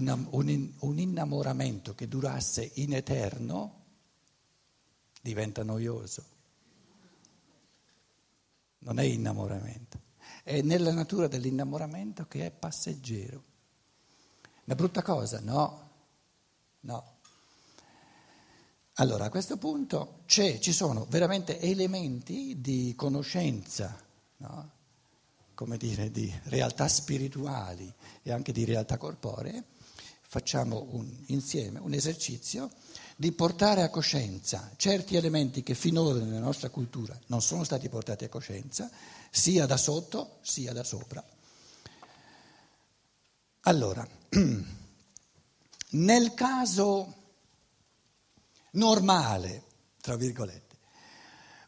un, un, un innamoramento che durasse in eterno diventa noioso. Non è innamoramento, è nella natura dell'innamoramento che è passeggero. Una brutta cosa? No, no. Allora, a questo punto ci sono veramente elementi di conoscenza, no? come dire, di realtà spirituali e anche di realtà corporee. Facciamo un, insieme un esercizio di portare a coscienza certi elementi che finora nella nostra cultura non sono stati portati a coscienza, sia da sotto sia da sopra. Allora, nel caso normale, tra virgolette.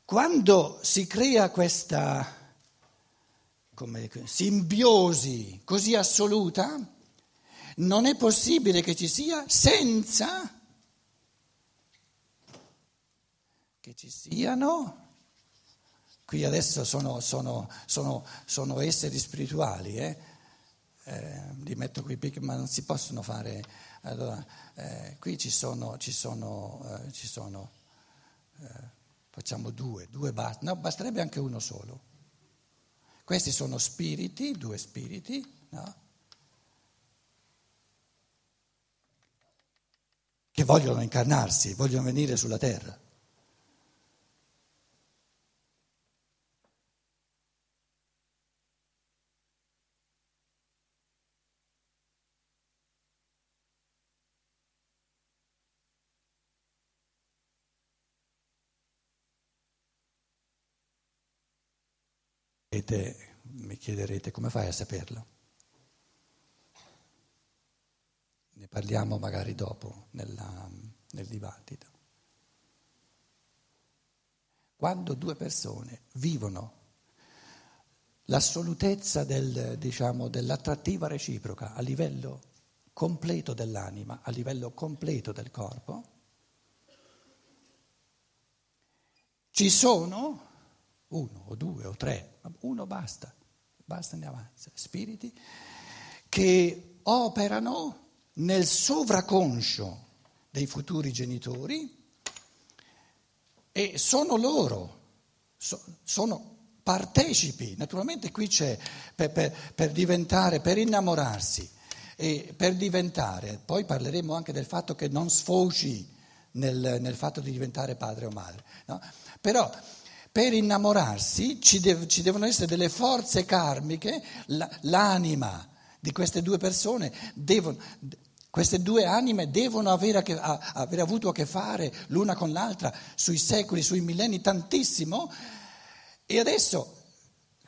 Quando si crea questa come, simbiosi così assoluta, non è possibile che ci sia senza che ci siano, qui adesso sono, sono, sono, sono esseri spirituali, eh? Eh, li metto qui ma non si possono fare allora, eh, qui ci sono, ci sono, eh, ci eh, facciamo due, due basta, no, basterebbe anche uno solo. Questi sono spiriti, due spiriti, no? Che vogliono incarnarsi, vogliono venire sulla terra. mi chiederete come fai a saperlo? Ne parliamo magari dopo nella, nel dibattito. Quando due persone vivono l'assolutezza del, diciamo, dell'attrattiva reciproca a livello completo dell'anima, a livello completo del corpo, ci sono uno o due o tre, uno basta, basta ne avanza, spiriti che operano nel sovraconscio dei futuri genitori e sono loro, sono partecipi, naturalmente qui c'è per, per, per diventare, per innamorarsi e per diventare, poi parleremo anche del fatto che non sfoci nel, nel fatto di diventare padre o madre, no? però per innamorarsi ci, dev- ci devono essere delle forze karmiche, la- l'anima di queste due persone devono, queste due anime devono avere, che, a, aver avuto a che fare l'una con l'altra sui secoli, sui millenni, tantissimo. E adesso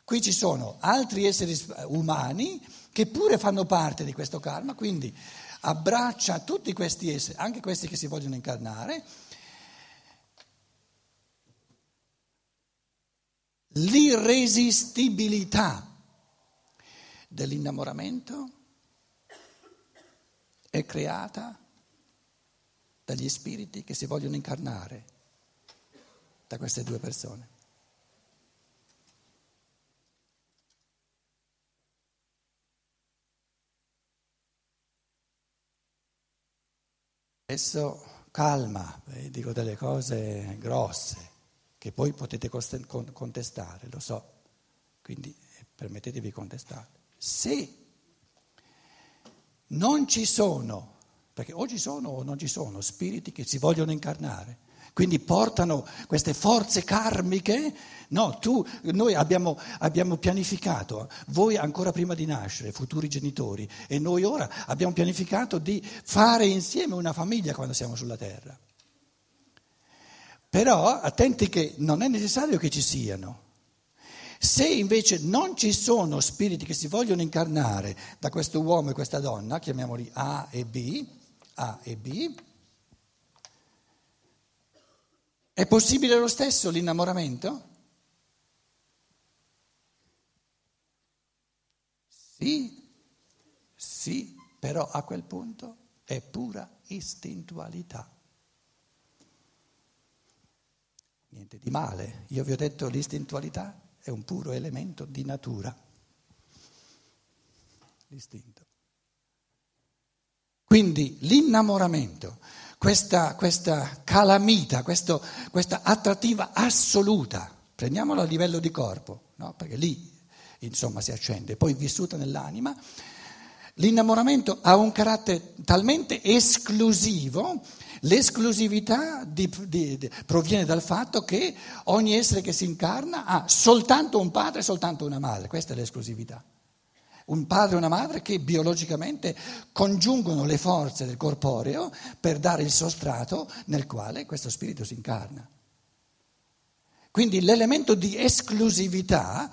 qui ci sono altri esseri umani che pure fanno parte di questo karma, quindi abbraccia tutti questi esseri, anche questi che si vogliono incarnare, l'irresistibilità dell'innamoramento è creata dagli spiriti che si vogliono incarnare da queste due persone. Adesso calma, eh, dico delle cose grosse che poi potete contestare, lo so, quindi eh, permettetevi di contestare. Se non ci sono, perché o ci sono o non ci sono, spiriti che si vogliono incarnare, quindi portano queste forze karmiche, no, tu, noi abbiamo, abbiamo pianificato, voi ancora prima di nascere, futuri genitori, e noi ora abbiamo pianificato di fare insieme una famiglia quando siamo sulla terra. Però attenti che non è necessario che ci siano. Se invece non ci sono spiriti che si vogliono incarnare da questo uomo e questa donna, chiamiamoli A e B, A e B, è possibile lo stesso l'innamoramento? Sì, sì, però a quel punto è pura istintualità. Niente di male. Io vi ho detto l'istintualità è un puro elemento di natura. L'istinto. Quindi l'innamoramento, questa, questa calamita, questo, questa attrattiva assoluta, prendiamola a livello di corpo, no? perché lì insomma si accende, poi vissuta nell'anima, l'innamoramento ha un carattere talmente esclusivo, l'esclusività di, di, di, proviene dal fatto che ogni essere che si incarna ha soltanto un padre e soltanto una madre, questa è l'esclusività. Un padre e una madre che biologicamente congiungono le forze del corporeo per dare il sostrato nel quale questo spirito si incarna. Quindi l'elemento di esclusività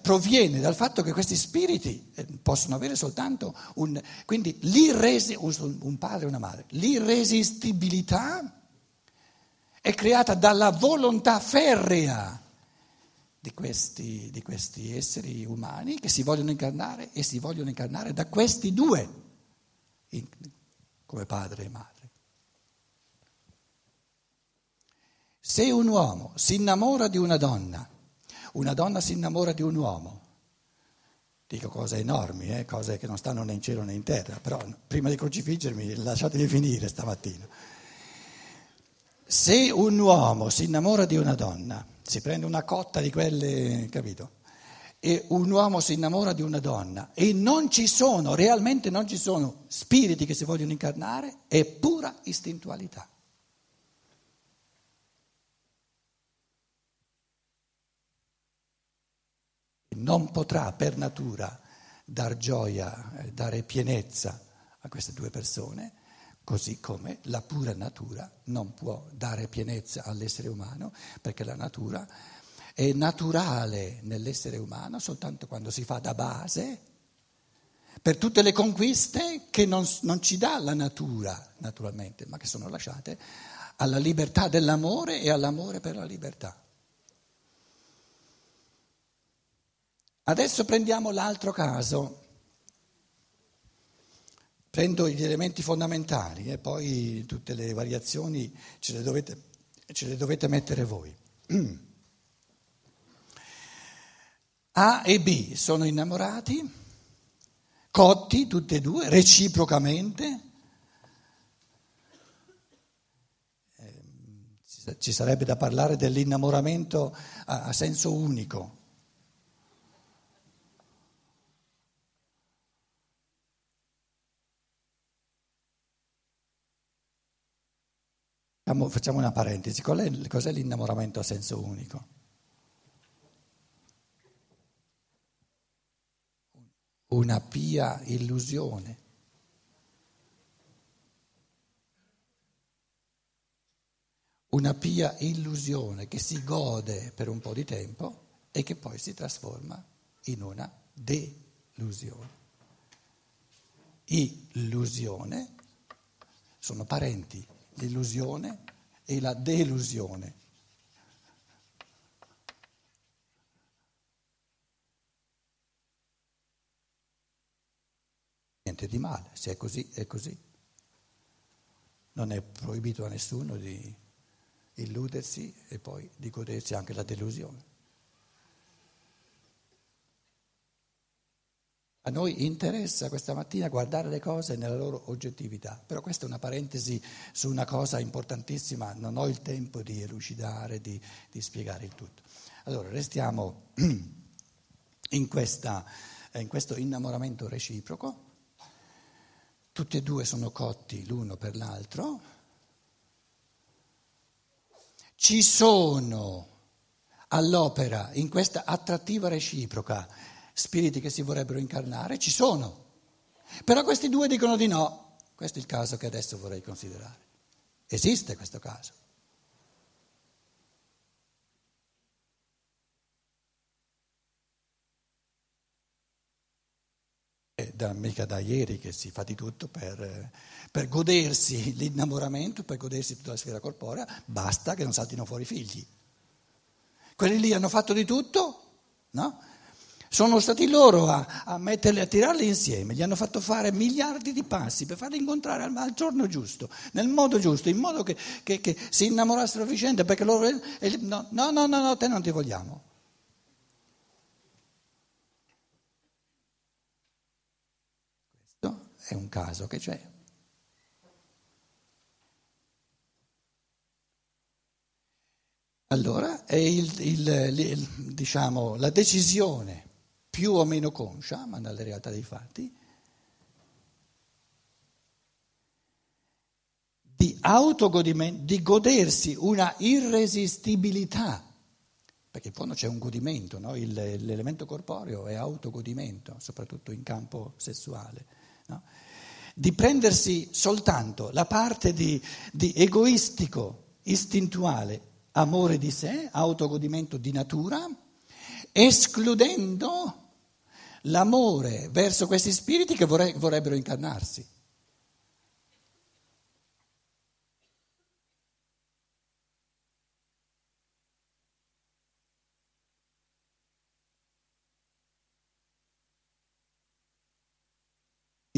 proviene dal fatto che questi spiriti eh, possono avere soltanto un, quindi un padre e una madre. L'irresistibilità è creata dalla volontà ferrea di questi, di questi esseri umani che si vogliono incarnare e si vogliono incarnare da questi due come padre e madre. Se un uomo si innamora di una donna, una donna si innamora di un uomo, dico cose enormi, eh, cose che non stanno né in cielo né in terra, però prima di crocifiggermi lasciatemi finire stamattina. Se un uomo si innamora di una donna, si prende una cotta di quelle, capito? E un uomo si innamora di una donna e non ci sono, realmente non ci sono spiriti che si vogliono incarnare, è pura istintualità. Non potrà per natura dar gioia, dare pienezza a queste due persone, così come la pura natura non può dare pienezza all'essere umano, perché la natura è naturale nell'essere umano soltanto quando si fa da base per tutte le conquiste che non, non ci dà la natura, naturalmente, ma che sono lasciate alla libertà dell'amore e all'amore per la libertà. Adesso prendiamo l'altro caso. Prendo gli elementi fondamentali e poi tutte le variazioni ce le dovete, ce le dovete mettere voi. A e B sono innamorati, cotti tutti e due, reciprocamente. Eh, ci sarebbe da parlare dell'innamoramento a senso unico. Facciamo una parentesi, cos'è l'innamoramento a senso unico? Una pia illusione. Una pia illusione che si gode per un po' di tempo e che poi si trasforma in una delusione. Illusione sono parenti l'illusione e la delusione. Niente di male, se è così, è così. Non è proibito a nessuno di illudersi e poi di godersi anche la delusione. A noi interessa questa mattina guardare le cose nella loro oggettività, però questa è una parentesi su una cosa importantissima, non ho il tempo di elucidare, di, di spiegare il tutto. Allora, restiamo in, questa, in questo innamoramento reciproco, tutti e due sono cotti l'uno per l'altro, ci sono all'opera in questa attrattiva reciproca spiriti che si vorrebbero incarnare, ci sono. Però questi due dicono di no. Questo è il caso che adesso vorrei considerare. Esiste questo caso. È da, mica da ieri che si fa di tutto per, per godersi l'innamoramento, per godersi tutta la sfera corporea, basta che non saltino fuori i figli. Quelli lì hanno fatto di tutto, no? Sono stati loro a, a, metterli, a tirarli insieme, gli hanno fatto fare miliardi di passi per farli incontrare al, al giorno giusto, nel modo giusto, in modo che, che, che si innamorassero a vicenda, perché loro... Eh, no, no, no, no, te non ti vogliamo. Questo è un caso che c'è. Allora è il, il, il, diciamo, la decisione più o meno conscia, ma nella realtà dei fatti, di autogodimento, di godersi una irresistibilità, perché in fondo c'è un godimento, no? Il, l'elemento corporeo è autogodimento, soprattutto in campo sessuale, no? di prendersi soltanto la parte di, di egoistico, istintuale, amore di sé, autogodimento di natura, escludendo l'amore verso questi spiriti che vorrebbero incarnarsi.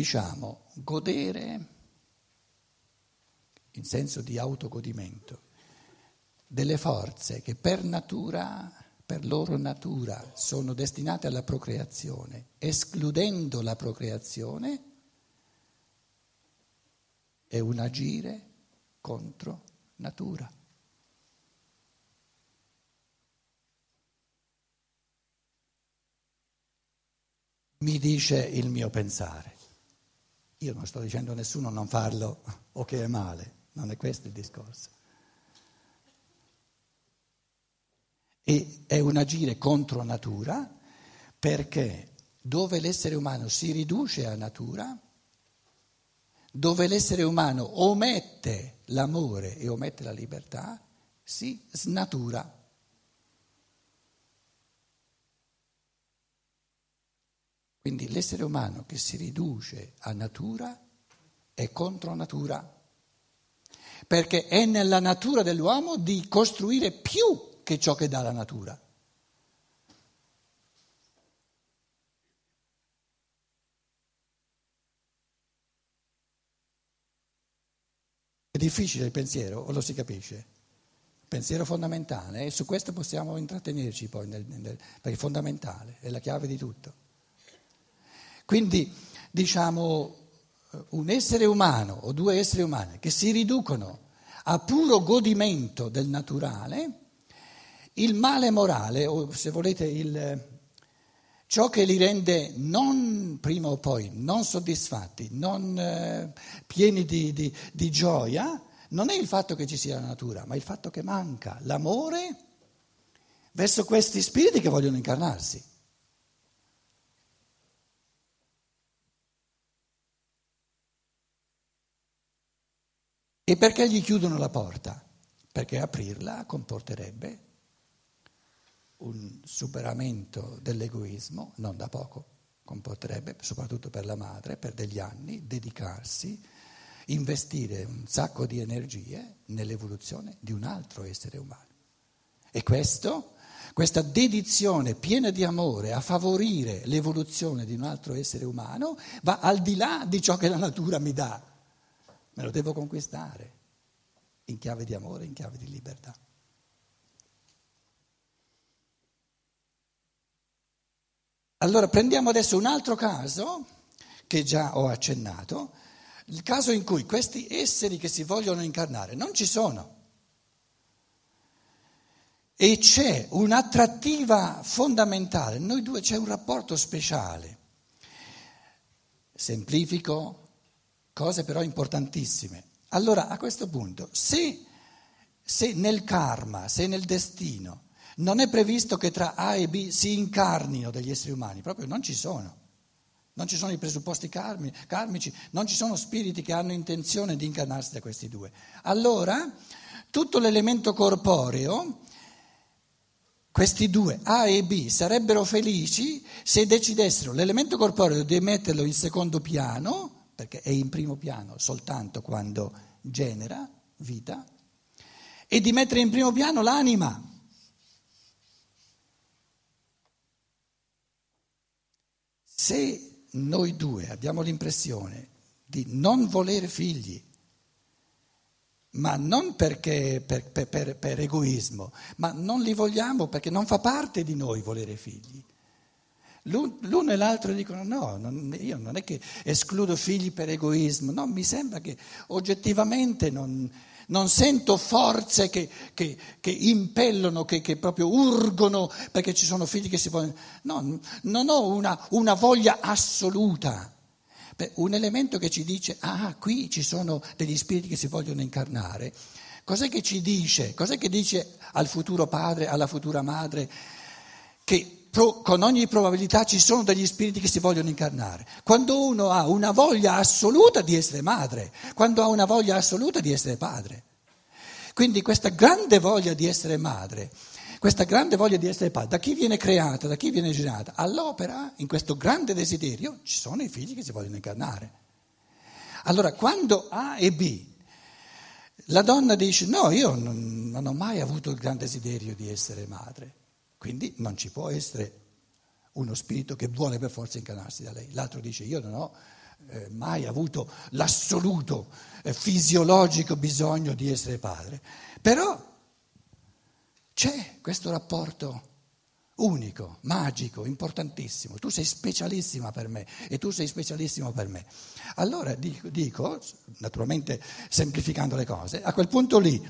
diciamo, godere in senso di autogodimento delle forze che per natura, per loro natura, sono destinate alla procreazione, escludendo la procreazione, è un agire contro natura. Mi dice il mio pensare. Io non sto dicendo a nessuno non farlo o che è male, non è questo il discorso. E è un agire contro natura perché dove l'essere umano si riduce a natura, dove l'essere umano omette l'amore e omette la libertà, si snatura. Quindi l'essere umano che si riduce a natura è contro natura, perché è nella natura dell'uomo di costruire più che ciò che dà la natura. È difficile il pensiero o lo si capisce? Pensiero fondamentale e su questo possiamo intrattenerci poi, nel, nel, perché è fondamentale, è la chiave di tutto. Quindi diciamo un essere umano o due esseri umani che si riducono a puro godimento del naturale, il male morale, o se volete il, ciò che li rende non prima o poi non soddisfatti, non eh, pieni di, di, di gioia, non è il fatto che ci sia la natura, ma il fatto che manca l'amore verso questi spiriti che vogliono incarnarsi. E perché gli chiudono la porta? Perché aprirla comporterebbe un superamento dell'egoismo, non da poco, comporterebbe, soprattutto per la madre, per degli anni, dedicarsi, investire un sacco di energie nell'evoluzione di un altro essere umano. E questo, questa dedizione piena di amore a favorire l'evoluzione di un altro essere umano, va al di là di ciò che la natura mi dà me lo devo conquistare in chiave di amore, in chiave di libertà. Allora prendiamo adesso un altro caso che già ho accennato, il caso in cui questi esseri che si vogliono incarnare non ci sono e c'è un'attrattiva fondamentale, noi due c'è un rapporto speciale. Semplifico, cose però importantissime. Allora a questo punto, se, se nel karma, se nel destino non è previsto che tra A e B si incarnino degli esseri umani, proprio non ci sono. Non ci sono i presupposti karmici, non ci sono spiriti che hanno intenzione di incarnarsi da questi due. Allora, tutto l'elemento corporeo, questi due, A e B, sarebbero felici se decidessero l'elemento corporeo di metterlo in secondo piano perché è in primo piano soltanto quando genera vita, e di mettere in primo piano l'anima. Se noi due abbiamo l'impressione di non volere figli, ma non perché per, per, per, egoismo, ma non li vogliamo perché non fa parte di noi volere figli. L'uno e l'altro dicono no, non, io non è che escludo figli per egoismo, no, mi sembra che oggettivamente non, non sento forze che, che, che impellono, che, che, proprio urgono perché ci sono figli che si vogliono... No, non ho una, una voglia assoluta. Beh, un elemento che ci dice, ah, qui ci sono degli spiriti che si vogliono incarnare, cos'è che ci dice? Cos'è che dice al futuro padre, alla futura madre? Che con ogni probabilità ci sono degli spiriti che si vogliono incarnare. Quando uno ha una voglia assoluta di essere madre, quando ha una voglia assoluta di essere padre. Quindi questa grande voglia di essere madre, questa grande voglia di essere padre, da chi viene creata, da chi viene generata? All'opera, in questo grande desiderio, ci sono i figli che si vogliono incarnare. Allora, quando A e B, la donna dice no, io non, non ho mai avuto il gran desiderio di essere madre. Quindi non ci può essere uno spirito che vuole per forza incarnarsi da lei. L'altro dice io non ho eh, mai avuto l'assoluto eh, fisiologico bisogno di essere padre, però c'è questo rapporto unico, magico, importantissimo. Tu sei specialissima per me e tu sei specialissimo per me. Allora dico, dico naturalmente semplificando le cose, a quel punto lì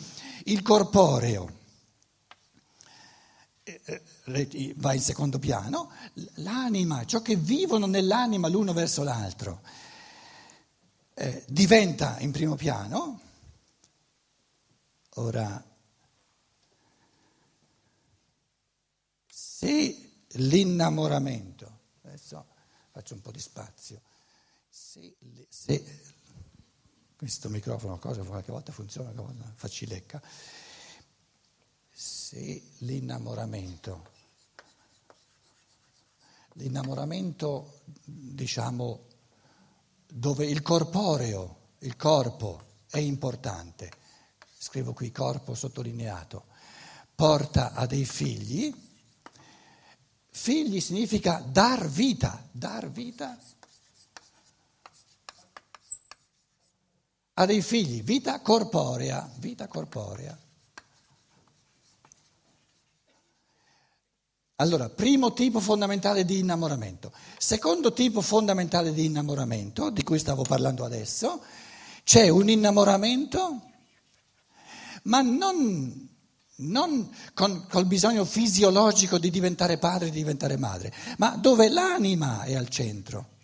il corporeo va in secondo piano, l'anima, ciò che vivono nell'anima l'uno verso l'altro, eh, diventa in primo piano. Ora, se l'innamoramento, adesso faccio un po' di spazio, se, se questo microfono cosa qualche volta funziona, qualche volta fa se l'innamoramento, l'innamoramento diciamo dove il corporeo, il corpo è importante, scrivo qui corpo sottolineato, porta a dei figli, figli significa dar vita, dar vita a dei figli, vita corporea, vita corporea. Allora, primo tipo fondamentale di innamoramento. Secondo tipo fondamentale di innamoramento, di cui stavo parlando adesso, c'è un innamoramento, ma non, non con, col bisogno fisiologico di diventare padre, di diventare madre, ma dove l'anima è al centro.